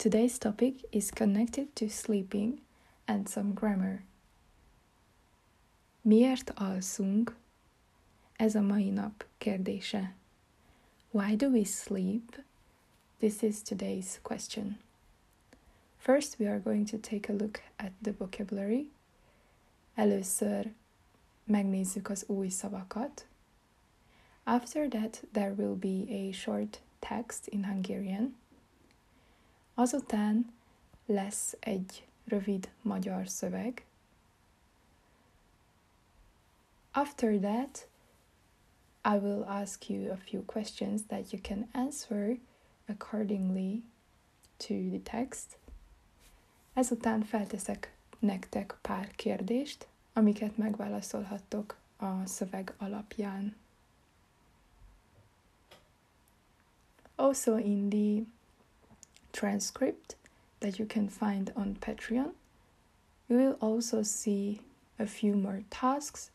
Today's topic is connected to sleeping and some grammar. Miért alszunk? Ez a mai nap kérdése. Why do we sleep? This is today's question. First, we are going to take a look at the vocabulary. Először megnézzük az új szavakat. After that, there will be a short text in Hungarian. Azután lesz egy rövid magyar szöveg. After that, I will ask you a few questions that you can answer accordingly to the text. Ezután felteszek nektek pár kérdést, amiket megválaszolhattok a szöveg alapján. Also in the transcript that you can find on Patreon, you will also see a few more tasks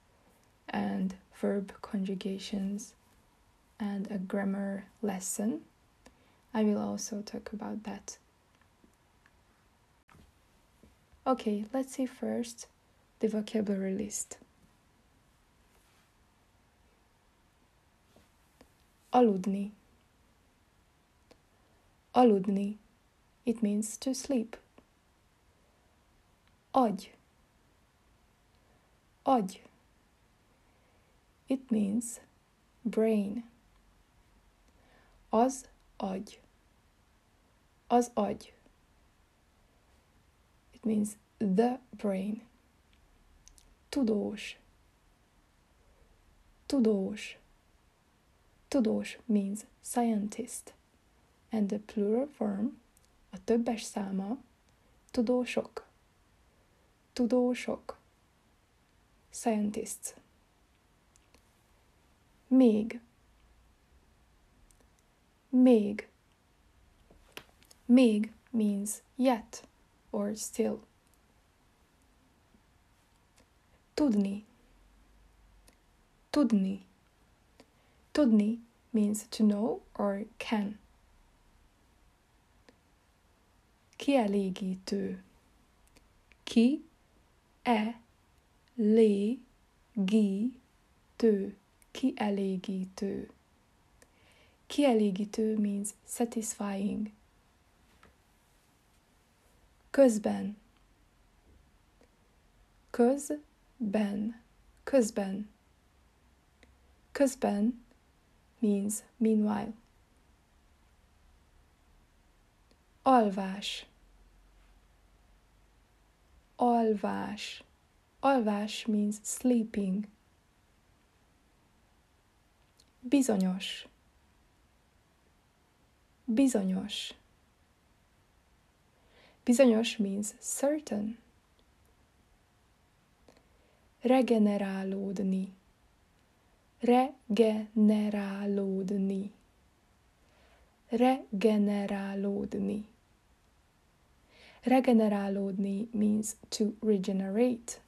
and verb conjugations and a grammar lesson. I will also talk about that. Okay, let's see first the vocabulary list. Aludni. Aludni. It means to sleep. Agy. Agy. It means brain. Az agy. Az agy. It means the brain. Tudós. Tudós. Tudós means scientist. And the plural form, a többes száma, tudósok. Tudósok. Scientists. Még. Még. Még means yet or still. Tudni. Tudni. Tudni means to know or can. Kielégítő. Ki e lé gi tő. Kielégítő. Kielégítő means satisfying. Közben. Közben. Közben. Közben means meanwhile. Alvás. Alvás. Alvás means sleeping. Bizonyos. Bizonyos. Bizonyos means certain. Regenerálódni. Regenerálódni. Regenerálódni. Regenerálódni means to regenerate.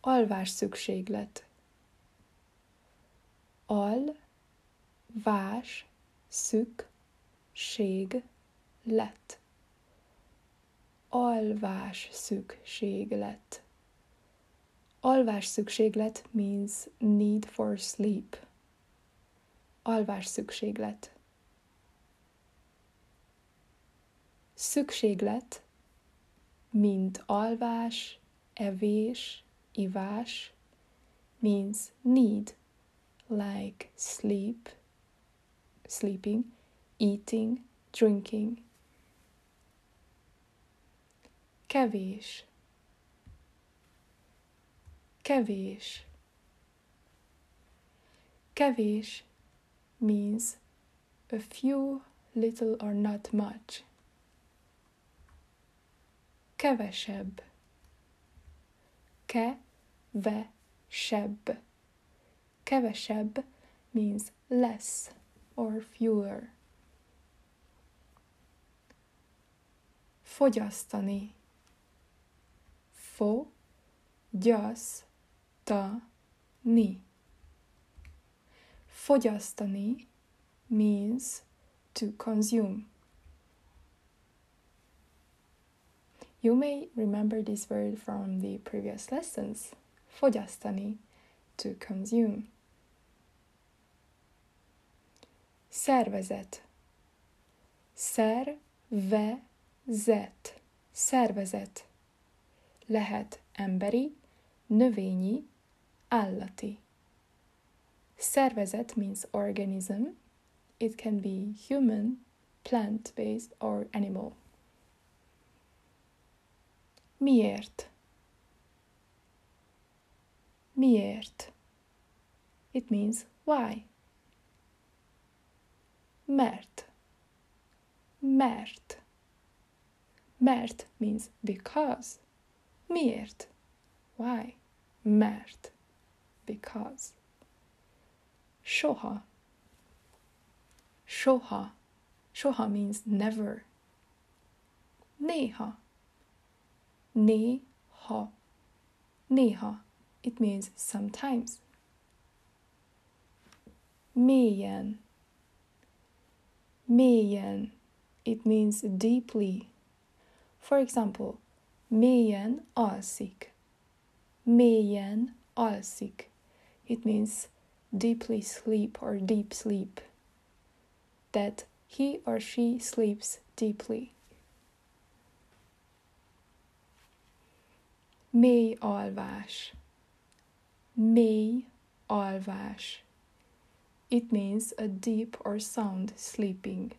Alvás szükséglet. Al, vás, szük, ség, lett. Alvás szükséglet. Alvás szükséglet means need for sleep. Alvás szükséglet. Szükséglet, mint alvás, evés, ivás, means need, like sleep, sleeping, eating, drinking. Kevés. Kevés. Kevés means a few little or not much. Kevesebb. Kevesebb. Kevesebb means less or fewer. Fogyasztani. Fogyasztani. Fogyasztani means to consume. You may remember this word from the previous lessons. Fogyasztani, to consume. Szervezet. Szervezet. Szervezet. Lehet emberi, növényi, állati. Szervezet means organism. It can be human, plant based, or animal. Miért? Miért? It means why. Mert. Mert. Mert means because. Miért? Why? Mert. Because. Soha. Soha. Soha means never. Néha. Néha. Néha. It means sometimes. Mélyen. Mélyen. It means deeply. For example, mélyen alszik. Mélyen alszik. It means deeply sleep or deep sleep. That he or she sleeps deeply. Mély alvás. Mély alvás. It means a deep or sound sleeping.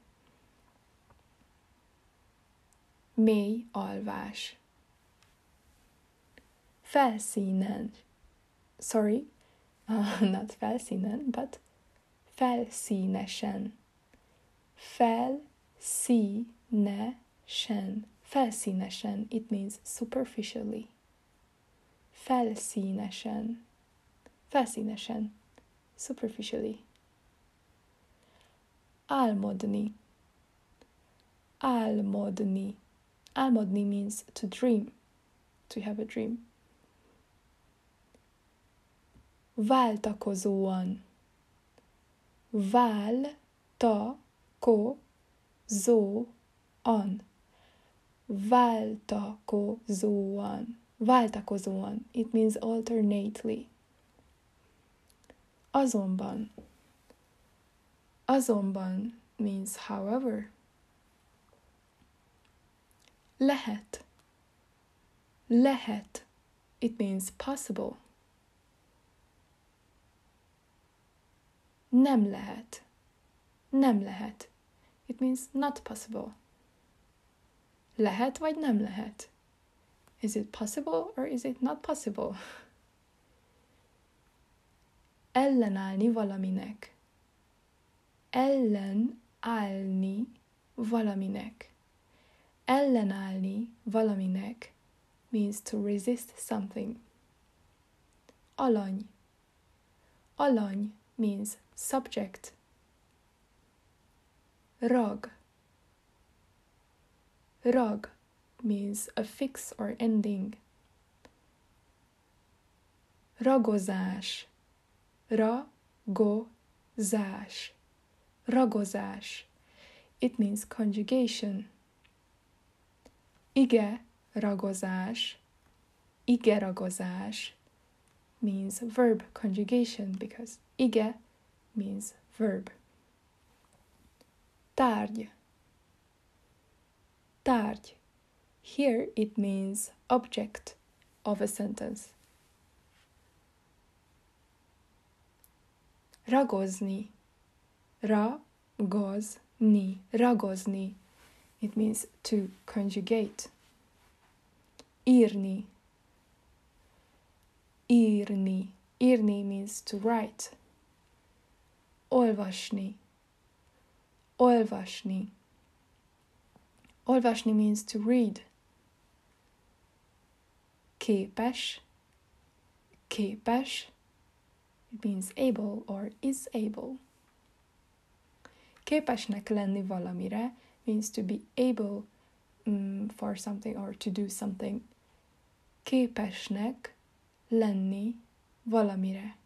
Mély alvás. Felszínen. Sorry, uh, not felszínen, but felszínesen. Felszínesen. Felszínesen. It means superficially. Felszínesen, felszínesen, superficially. Álmodni, álmodni. Álmodni means to dream, to have a dream. Váltakozóan, váltakozóan, váltakozóan váltakozóan. It means alternately. Azonban. Azonban means however. Lehet. Lehet. It means possible. Nem lehet. Nem lehet. It means not possible. Lehet vagy nem lehet. Is it possible or is it not possible? Ellenállni valaminek. Ellenállni valaminek. Ellenállni valaminek means to resist something. Alany. Alany means subject. Rag. Rag means a fix or ending. Ragozás. Ragozás. Ragozás. It means conjugation. Ige ragozás. Ige ragozás means verb conjugation because ige means verb. Tárgy. Tárgy. Here it means object of a sentence. Ragozni. Ragozni. Ragozni. It means to conjugate. Írni. Írni. Írni means to write. Olvasni. Olvasni. Olvasni means to read. Képes. Képes. It means able or is able. Képesnek lenni valamire means to be able um, for something or to do something. Képesnek lenni valamire.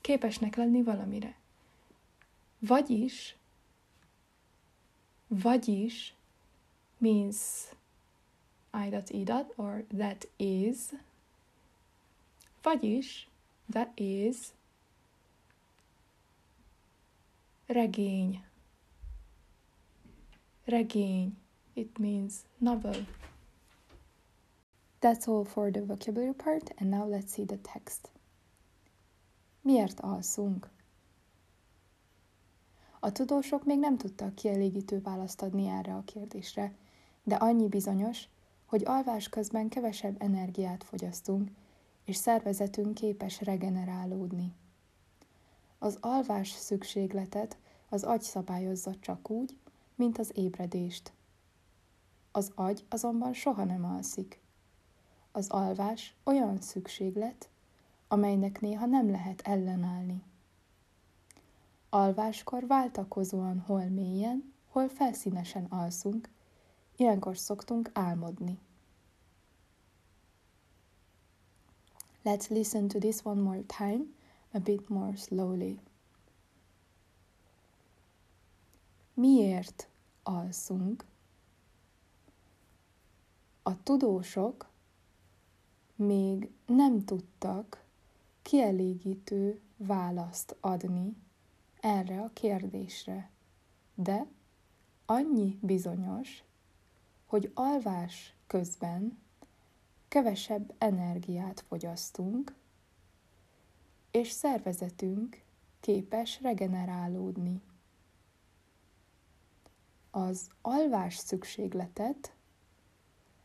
Képesnek lenni valamire. Vagyis, vagyis means I dot E dot or that is. Vagyis, that is regény. Regény. It means novel. That's all for the vocabulary part, and now let's see the text. Miért alszunk? A tudósok még nem tudtak kielégítő választ adni erre a kérdésre, de annyi bizonyos, hogy alvás közben kevesebb energiát fogyasztunk, és szervezetünk képes regenerálódni. Az alvás szükségletet az agy szabályozza csak úgy, mint az ébredést. Az agy azonban soha nem alszik. Az alvás olyan szükséglet, amelynek néha nem lehet ellenállni. Alváskor váltakozóan hol mélyen, hol felszínesen alszunk, ilyenkor szoktunk álmodni. Let's listen to this one more time, a bit more slowly. Miért alszunk? A tudósok még nem tudtak kielégítő választ adni erre a kérdésre, de annyi bizonyos, hogy alvás közben kevesebb energiát fogyasztunk, és szervezetünk képes regenerálódni. Az alvás szükségletet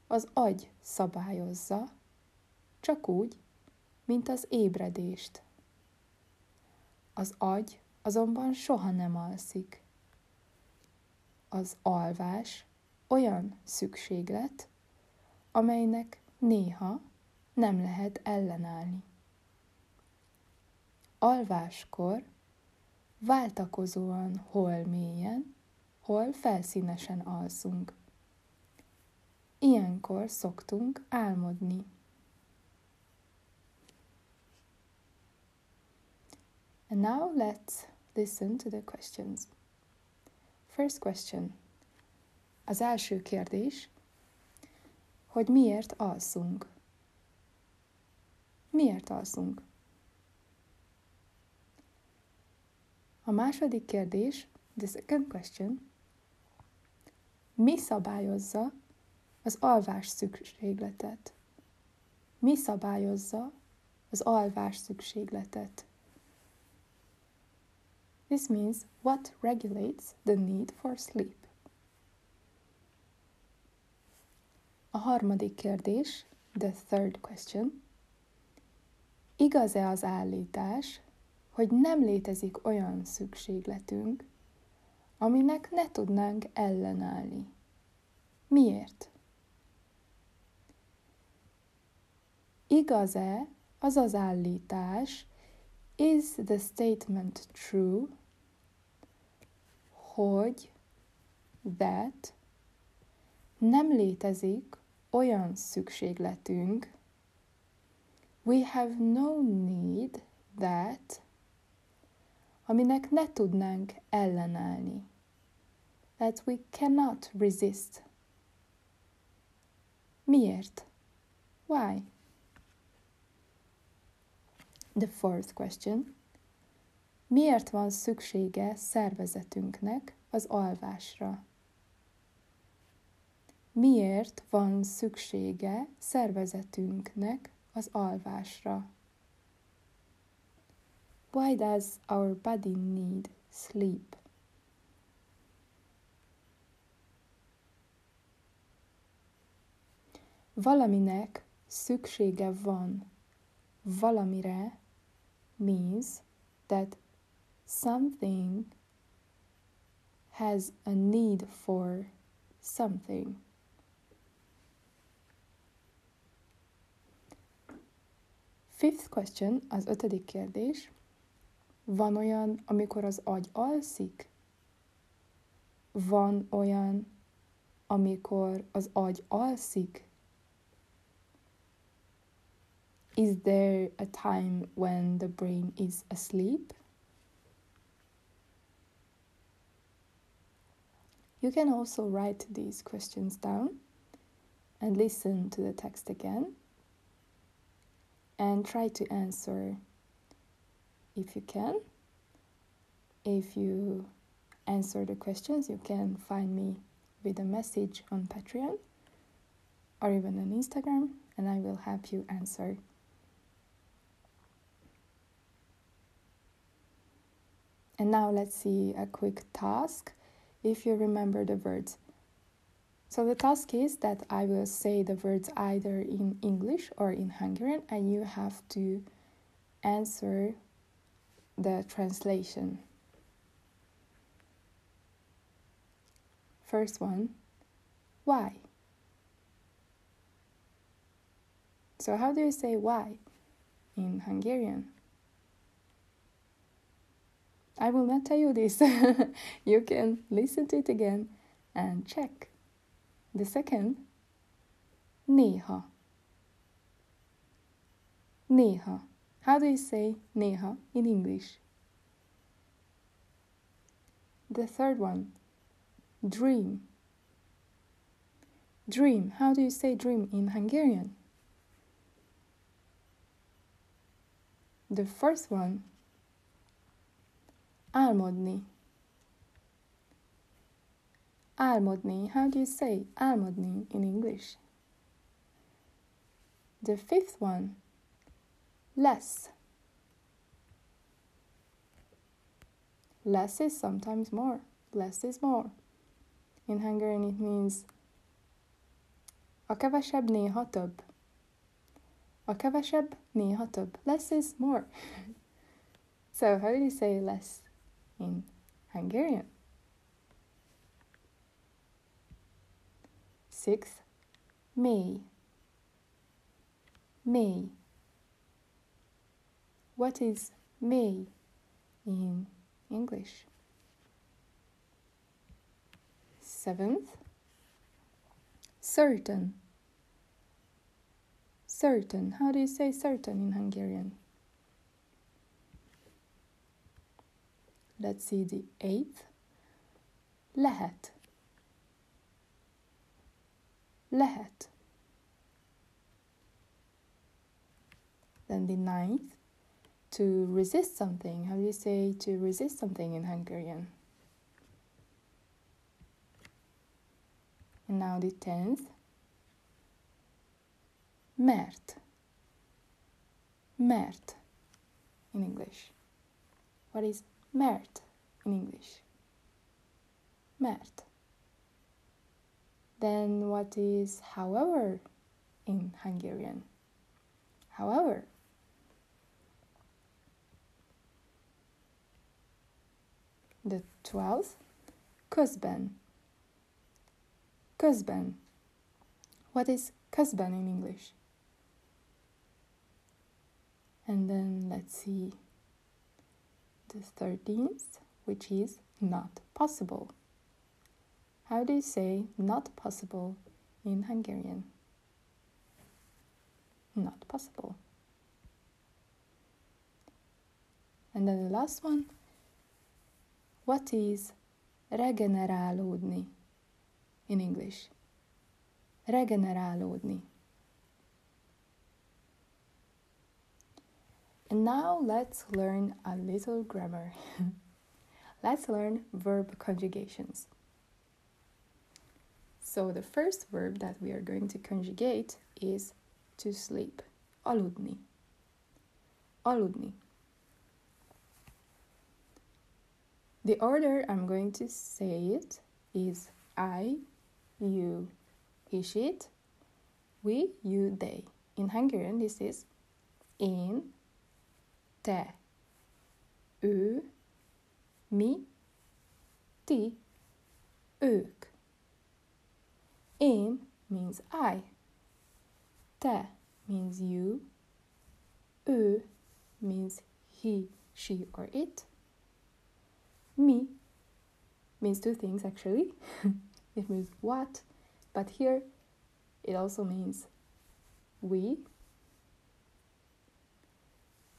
az agy szabályozza, csak úgy, mint az ébredést. Az agy azonban soha nem alszik. Az alvás olyan szükséglet, amelynek néha nem lehet ellenállni. Alváskor váltakozóan hol mélyen, hol felszínesen alszunk. Ilyenkor szoktunk álmodni. And now let's listen to the questions. First question. Az első kérdés, hogy miért alszunk. Miért alszunk? A második kérdés, the second question, mi szabályozza az alvás szükségletet? Mi szabályozza az alvás szükségletet? This means what regulates the need for sleep. A harmadik kérdés, the third question. Igaz-e az állítás, hogy nem létezik olyan szükségletünk, aminek ne tudnánk ellenállni? Miért? Igaz-e az az állítás, is the statement true, hogy that nem létezik olyan szükségletünk, we have no need that, aminek ne tudnánk ellenállni, that we cannot resist. Miért? Why? The fourth question. Miért van szüksége szervezetünknek az alvásra? Miért van szüksége szervezetünknek az alvásra? Why does our body need sleep? Valaminek szüksége van valamire means that something has a need for something. Fifth question, az ötödik kérdés. Van olyan, amikor az agy alszik? Van olyan, amikor az agy alszik? Is there a time when the brain is asleep? You can also write these questions down and listen to the text again and try to answer if you can. If you answer the questions, you can find me with a message on Patreon or even on Instagram, and I will help you answer. And now let's see a quick task if you remember the words. So the task is that I will say the words either in English or in Hungarian, and you have to answer the translation. First one, why? So, how do you say why in Hungarian? I will not tell you this. you can listen to it again and check. The second, néha. Néha. How do you say néha in English? The third one, dream. Dream. How do you say dream in Hungarian? The first one, Álmodni. Álmodni. How do you say álmodni in English? The fifth one. Less. Less is sometimes more. Less is more. In Hungarian it means a kevesebb néha több. A kevesebb néha több. Less is more. so how do you say less? in Hungarian. Sixth, May. May. What is May in English? Seventh, certain. Certain. How do you say certain in Hungarian? Let's see the eighth. Lehet. Lehet. Then the ninth. To resist something. How do you say to resist something in Hungarian? And now the tenth. Mert. Mert in English. What is mert in English. Mert. Then what is however in Hungarian? However. The twelfth, közben. Közben. What is közben in English? And then let's see the 13th, which is not possible. How do you say not possible in Hungarian? Not possible. And then the last one. What is regenerálódni in English? Regenerálódni. And now let's learn a little grammar. let's learn verb conjugations. So the first verb that we are going to conjugate is to sleep. Aludni. Aludni. The order I'm going to say it is I, you, is it, we, you, they. In Hungarian, this is in, te, ő, mi, ti, ők. Én means I. Te means you. Ő means he, she, or it. Me means two things actually. it means what, but here it also means we.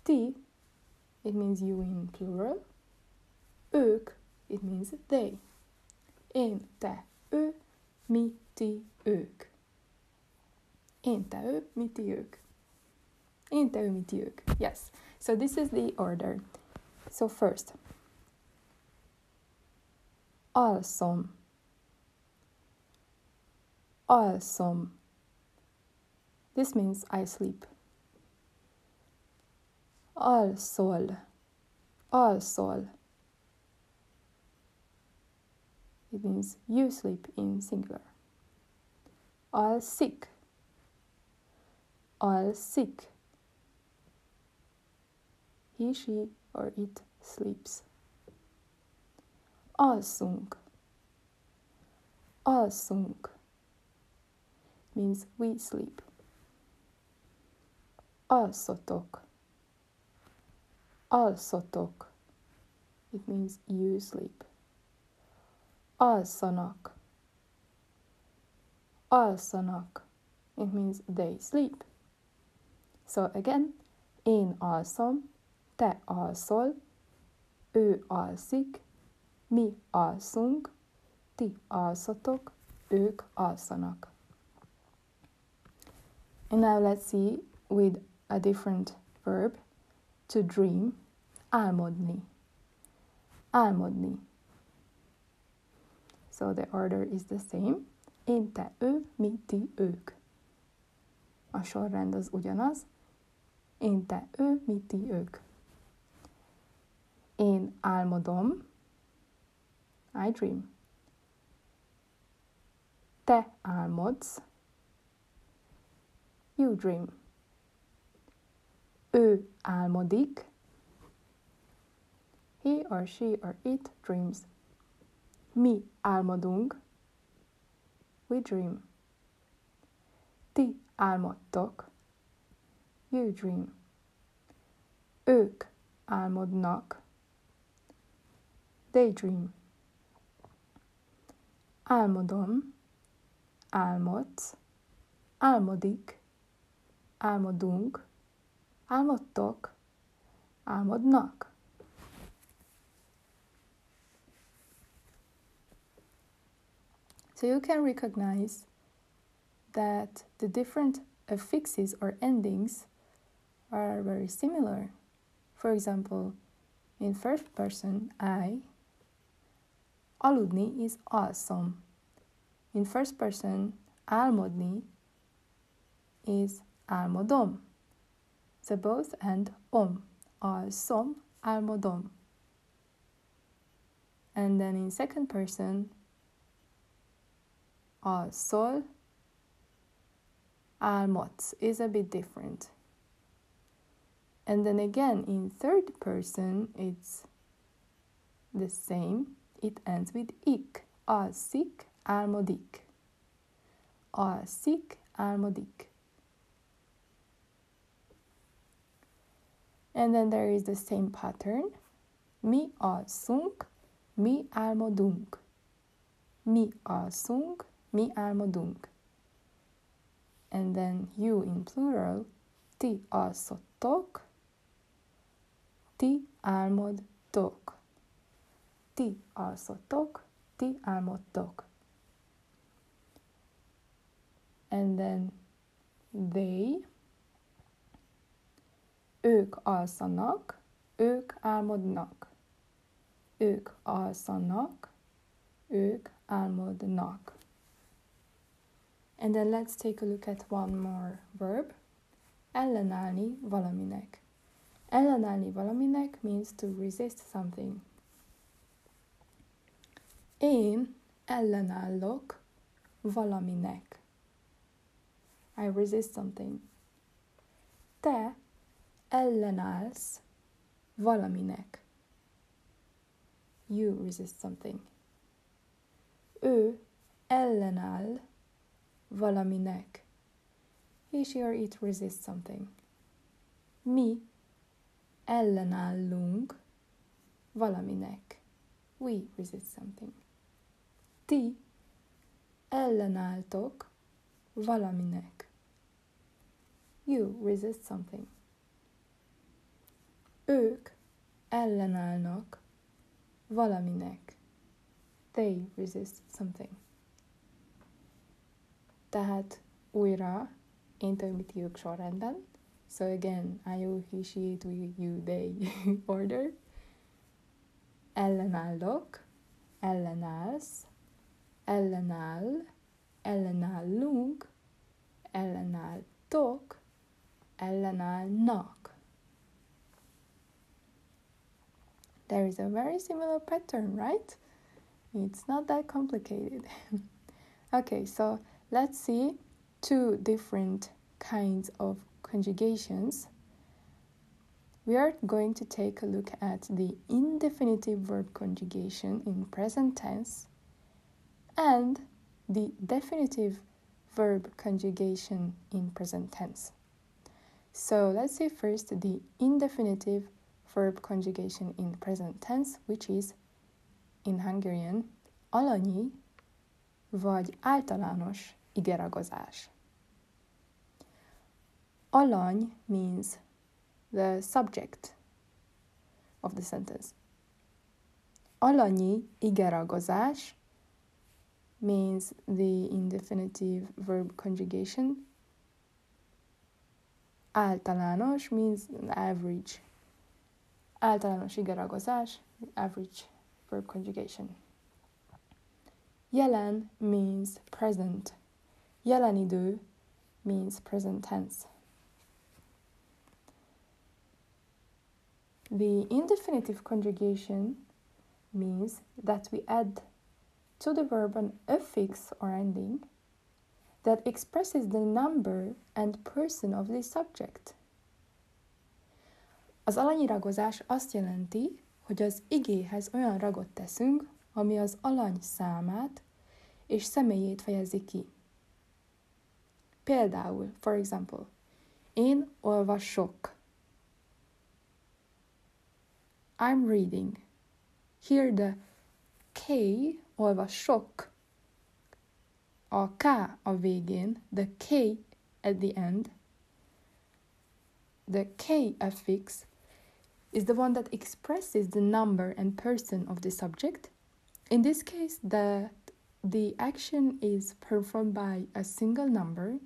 Ti, it means you in plural. Ők, it means they. Én, te, ő, mi, ti, ők. Én, te, ő, mi, ti, ők. Én, te, ő, mi, ti, ők. Yes. So this is the order. So first, alszom, alszom. This means I sleep. Alszol, alszol. It means you sleep in singular. Alszik, alszik. He, she, or it sleeps. Alszunk. Alszunk means we sleep. Alszotok. Alszotok. It means you sleep. Alszanak. Alszanak. It means they sleep. So again, én alszom, te alszol, ő alszik, mi alszunk, ti alszatok, ők alszanak. And now let's see with a different verb to dream, álmodni. Álmodni. So the order is the same. Én, te, ő, mi, ti, ők. A sorrend az ugyanaz. Én, te, ő, mi, ti, ők. Én álmodom. I dream. Te álmodsz. You dream. Ő álmodik. He or she or it dreams. Mi álmodunk. We dream. Ti álmodtok. You dream. Ők álmodnak. They dream. Álmodom. Álmodsz. Álmodik. Álmodunk. Álmodtok. Álmodnak. So you can recognize that the different affixes or endings are very similar. For example, in first person, I, aludni is alszom. In first person, álmodni is álmodom. So both end om, alszom, álmodom. And then in second person, alszol, álmodsz is a bit different. And then again, in third person, it's the same. It ends with ik. Alszik, álmodik. Alszik, álmodik. And then there is the same pattern. Mi alszunk, mi álmodunk. Mi alszunk, mi álmodunk. And then you in plural, ti alszottok, ti álmodtok. Ti alszottok, ti álmodtok. And then they, ők alszanak, ők álmodnak. Ők alszanak, ők álmodnak. And then let's take a look at one more verb. Ellenállni valaminek. Ellenállni valaminek means to resist something. Én ellenállok valaminek. I resist something. Te ellenállsz valaminek. You resist something. Ő ellenáll valaminek. He, she or it resists something. Mi ellenállunk valaminek. We resist something. Ti ellenálltok valaminek. You resist something. Ők ellenállnak valaminek. They resist something. Tehát újra én írok sorrendben. So again, I, he, she, you, they order. Ellenállok, ellenállsz, ellenáll, ellenállunk, ellenálltok, ellenállnak. There is a very similar pattern, right? It's not that complicated. okay, so let's see two different kinds of conjugations. We are going to take a look at the indefinitive verb conjugation in present tense and the definitive verb conjugation in present tense. So let's see first the indefinitive verb conjugation in present tense, which is in Hungarian alanyi vagy általános igeragozás. Alany means the subject of the sentence. Alanyi igeragozás means the indefinitive verb conjugation. Általános means average. Általános igeragozás, average verb conjugation. Jelen means present. Jelen means present tense. The indefinitive conjugation means that we add to the verb an affix or ending that expresses the number and person of the subject. Az alanyi ragozás azt jelenti, hogy az igéhez olyan ragot teszünk, ami az alany számát és személyét fejezi ki. Például, for example, én olvasok. I'm reading. Here the K olvasok. A K a végén, the K at the end. The K affix is the one that expresses the number and person of the subject. In this case, the, the action is performed by a single number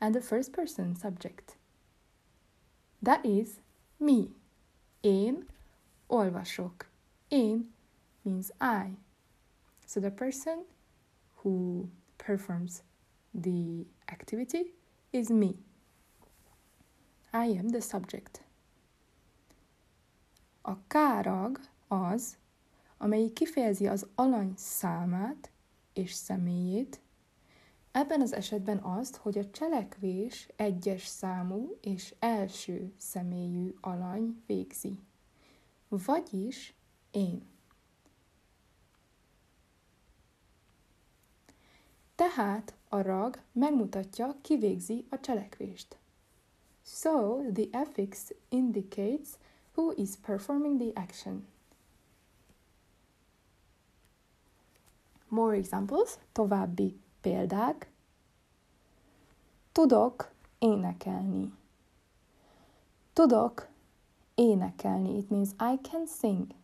and the first person subject. That is me. Én olvasok. Én means I. So the person who performs the activity is me. I am the subject. A kárag az, amelyik kifejezi az alany számát és személyét, ebben az esetben azt, hogy a cselekvés egyes számú és első személyű alany végzi. Vagyis én. Tehát a rag megmutatja, ki végzi a cselekvést. So, the affix indicates who is performing the action. More examples, további példák. Tudok énekelni. Tudok énekelni. It means I can sing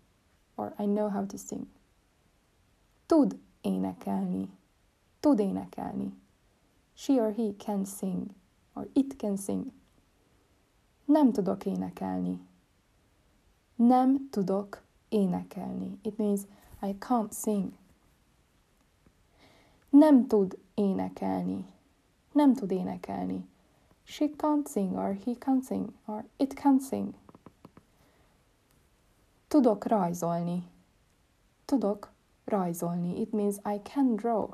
or I know how to sing. Tud énekelni. Tud énekelni. She or he can sing or it can sing. Nem tudok énekelni. Nem tudok énekelni. It means I can't sing. Nem tud énekelni. Nem tud énekelni. She can't sing or he can't sing or it can't sing. Tudok rajzolni. Tudok rajzolni. It means I can draw.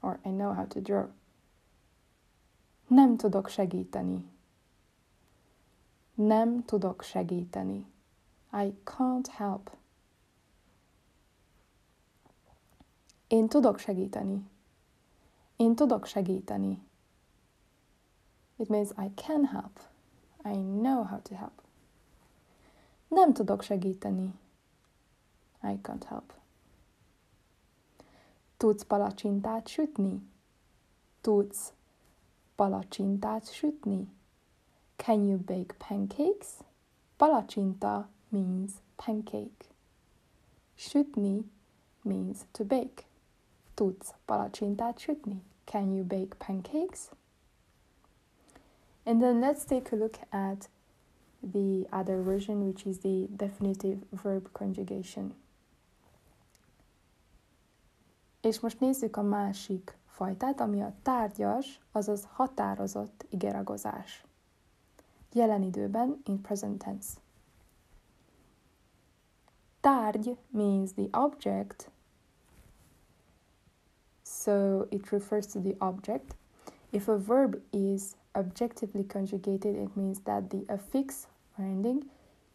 Or I know how to draw. Nem tudok segíteni. Nem tudok segíteni. I can't help. Én tudok segíteni. Én tudok segíteni. It means I can help. I know how to help. Nem tudok segíteni. I can't help. Tudsz palacsintát sütni? Tudsz palacsintát sütni? Can you bake pancakes? Palacsinta means pancake. Sütni means to bake. Tudsz palacsintát sütni? Can you bake pancakes? And then let's take a look at the other version, which is the definitive verb conjugation. És most nézzük a másik fajtát, ami a tárgyas, azaz határozott igeragozás. Jelen időben in present tense. Tárgy means the object, so it refers to the object. If a verb is objectively conjugated, it means that the affix or ending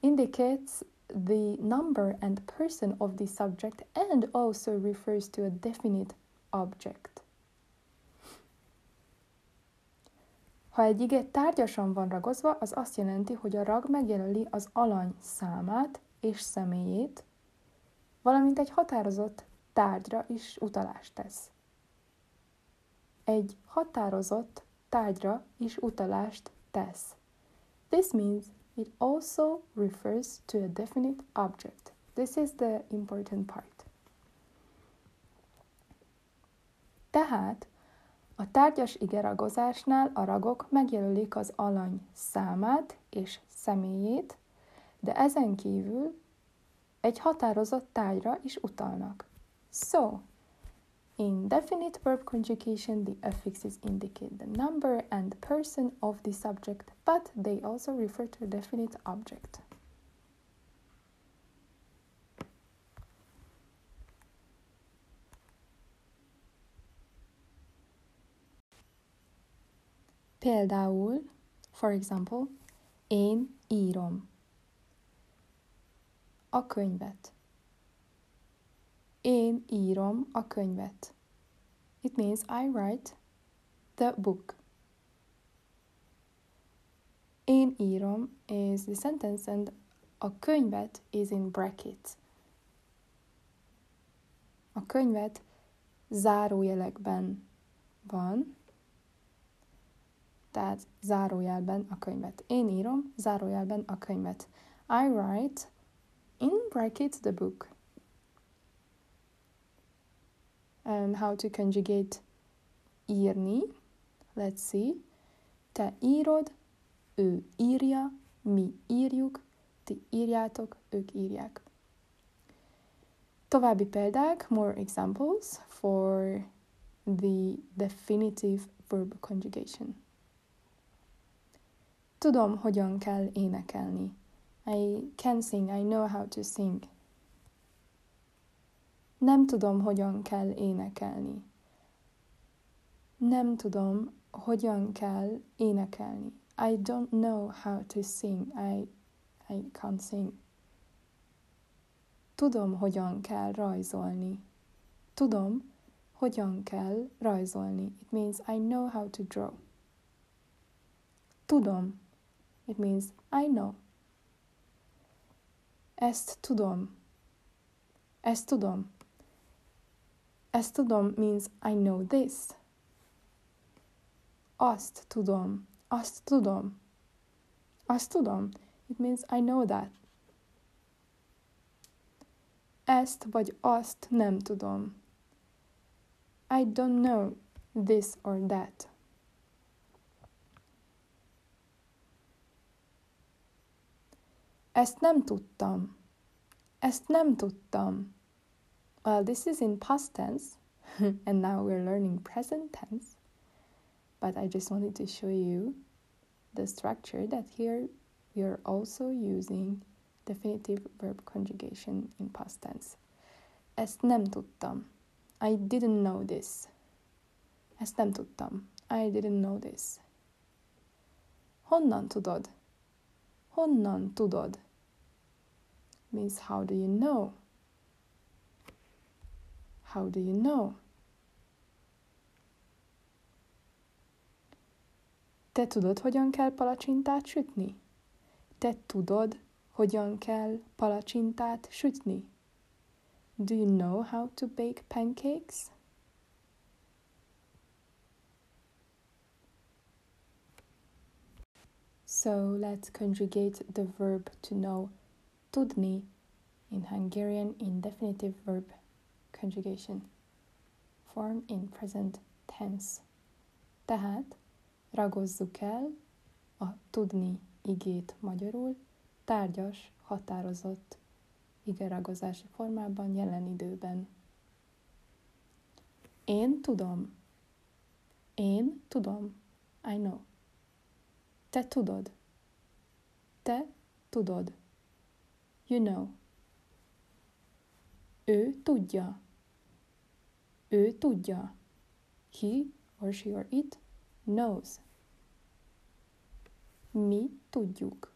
indicates the number and person of the subject and also refers to a definite object. Ha egy ige tárgyasan van ragozva, az azt jelenti, hogy a rag megjelöli az alany számát és személyét, valamint egy határozott tárgyra is utalást tesz. Egy határozott tárgyra is utalást tesz. This means it also refers to a definite object. This is the important part. Tehát a tárgyas igeragozásnál a ragok megjelölik az alany számát és személyét, de ezen kívül egy határozott tárgyra is utalnak. So, in definite verb conjugation, the affixes indicate the number and person of the subject, but they also refer to a definite object. Például, for example, én írom a könyvet. Én írom a könyvet. It means I write the book. Én írom is the sentence and a könyvet is in brackets. A könyvet zárójelekben van, tehát zárójelben a könyvet. Én írom, zárójelben a könyvet. I write in brackets the book. And how to conjugate írni. Let's see. Te írod, ő írja, mi írjuk, ti írjátok, ők írják. További példák, more examples for the definitive verb conjugation. Tudom, hogyan kell énekelni. I can sing, I know how to sing. Nem tudom, hogyan kell énekelni. Nem tudom, hogyan kell énekelni. I don't know how to sing. I, I can't sing. Tudom, hogyan kell rajzolni. Tudom, hogyan kell rajzolni. It means I know how to draw. Tudom, It means I know. Ezt tudom. Ezt tudom. Ezt tudom means I know this. Azt tudom. Azt tudom. Azt tudom. It means I know that. Ezt vagy azt nem tudom. I don't know this or that. Ezt nem tudtam. Ezt nem tudtam. Well, this is in past tense, and now we're learning present tense. But I just wanted to show you the structure that here we are also using definitive verb conjugation in past tense. Ezt nem tudtam. I didn't know this. Ezt nem tudtam. I didn't know this. Honnan tudod? Honnan tudod? Means how do you know? How do you know? Te tudod, hogyan kell palacsintát sütni? Te tudod, hogyan kell palacsintát sütni? Do you know how to bake pancakes? So let's conjugate the verb to know tudni in Hungarian indefinitive verb conjugation form in present tense. Tehát ragozzuk el a tudni igét magyarul tárgyas, határozott igeragozási formában jelen időben. Én tudom. Én tudom. I know. Te tudod. Te tudod. You know. Ő tudja. Ő tudja. He or she or it knows. Mi tudjuk.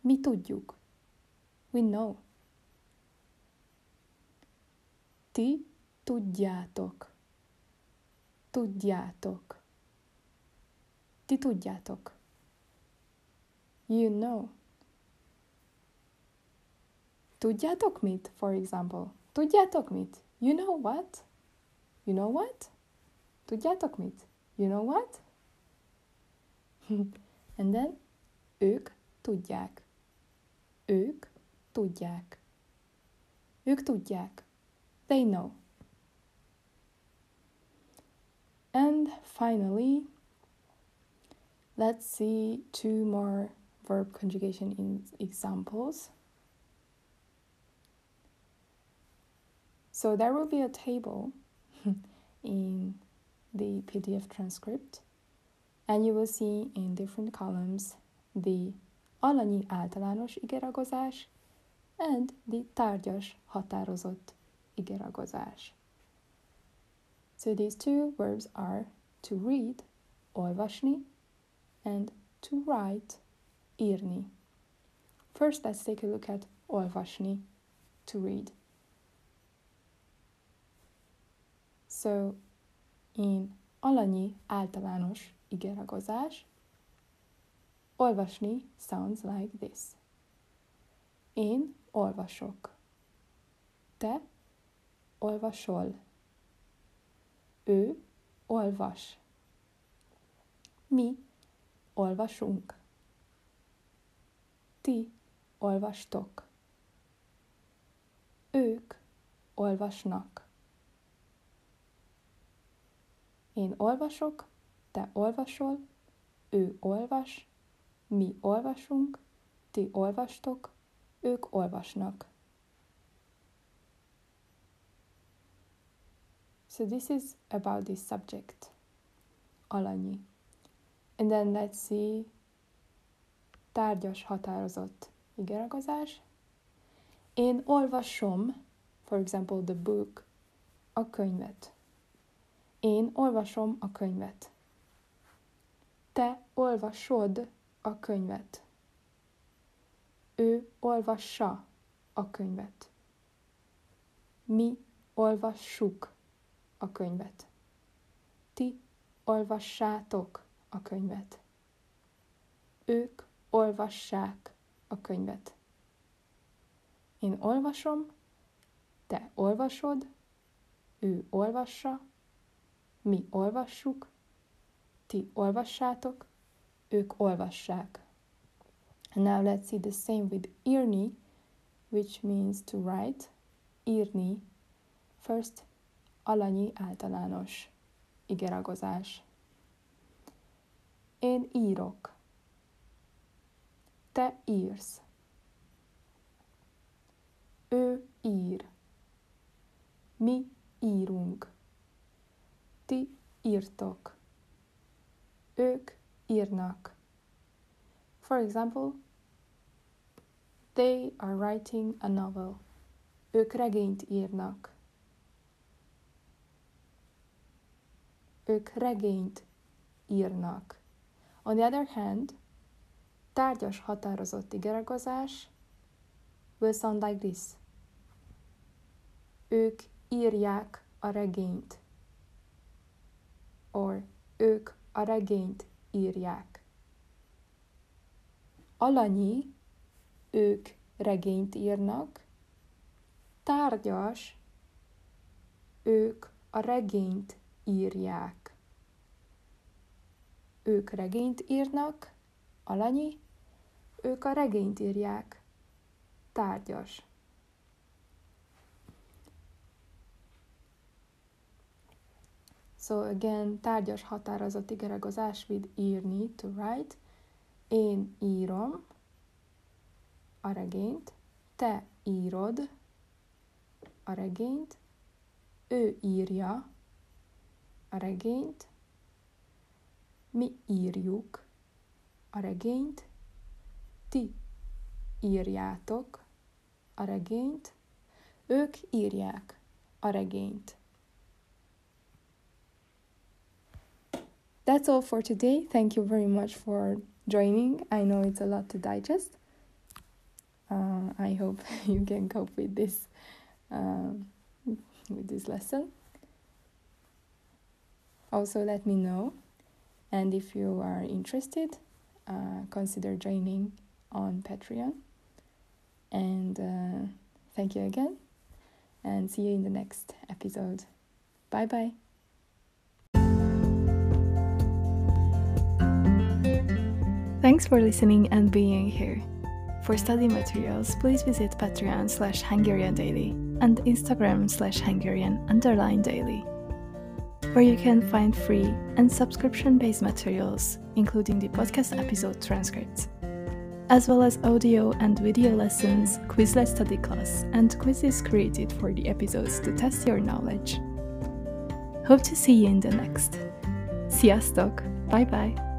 Mi tudjuk. We know. Ti tudjátok. Tudjátok. Ti tudjátok. You know. Tudjátok mit, for example? Tudjátok mit? You know what? You know what? Tudjátok mit? You know what? And then ők tudják. Ők tudják. Ők tudják. They know. And finally, let's see two more verb conjugation in examples. So there will be a table in the PDF transcript, and you will see in different columns the alanyi általános igeragozás and the tárgyas határozott igeragozás. So these two verbs are to read, olvasni, and to write, írni. First, let's take a look at olvasni, to read. So, in alanyi általános igeragozás, olvasni sounds like this. Én olvasok. Te olvasol. Ő olvas. Mi olvasunk. Ti olvastok. Ők olvasnak. Én olvasok, te olvasol, ő olvas, mi olvasunk, ti olvastok, ők olvasnak. So this is about this subject, alanyi. And then let's see tárgyas határozott igeragozás. Én olvasom, for example, the book, a könyvet. Én olvasom a könyvet. Te olvasod a könyvet. Ő olvassa a könyvet. Mi olvassuk a könyvet. Ti olvassátok a könyvet. Ők olvassák a könyvet. Én olvasom, te olvasod, ő olvassa, mi olvassuk, ti olvassátok, ők olvassák. And now let's see the same with írni, which means to write. Írni. First, alanyi általános igeragozás. Én írok. Te írsz. Ő ír. Mi írunk. Ti írtok. Ők írnak. For example, they are writing a novel. Ők regényt írnak. Ők regényt írnak. On the other hand, tárgyas határozott igeragozás will sound like this. Ők írják a regényt. Or ők a regényt írják. Alanyi, ők regényt írnak. Tárgyas, ők a regényt írják. Ők regényt írnak, alanyi, ők a regényt írják. Tárgyas. So again, tárgyas határozati geregozás with írni, to write. Én írom a regényt, te írod a regényt, ő írja a regényt, mi írjuk a regényt, ti írjátok a regényt, ők írják a regényt. That's all for today. Thank you very much for joining. I know it's a lot to digest. Uh, I hope you can cope with this uh, with this lesson. Also, let me know, and if you are interested, uh, consider joining on Patreon. And uh, thank you again, and see you in the next episode. Bye bye. Thanks for listening and being here. For study materials, please visit Patreon slash Hungarian Daily and Instagram slash Hungarian underline daily, where you can find free and subscription based materials, including the podcast episode transcripts, as well as audio and video lessons, Quizlet study class, and quizzes created for the episodes to test your knowledge. Hope to see you in the next. Sziasztok! Bye bye!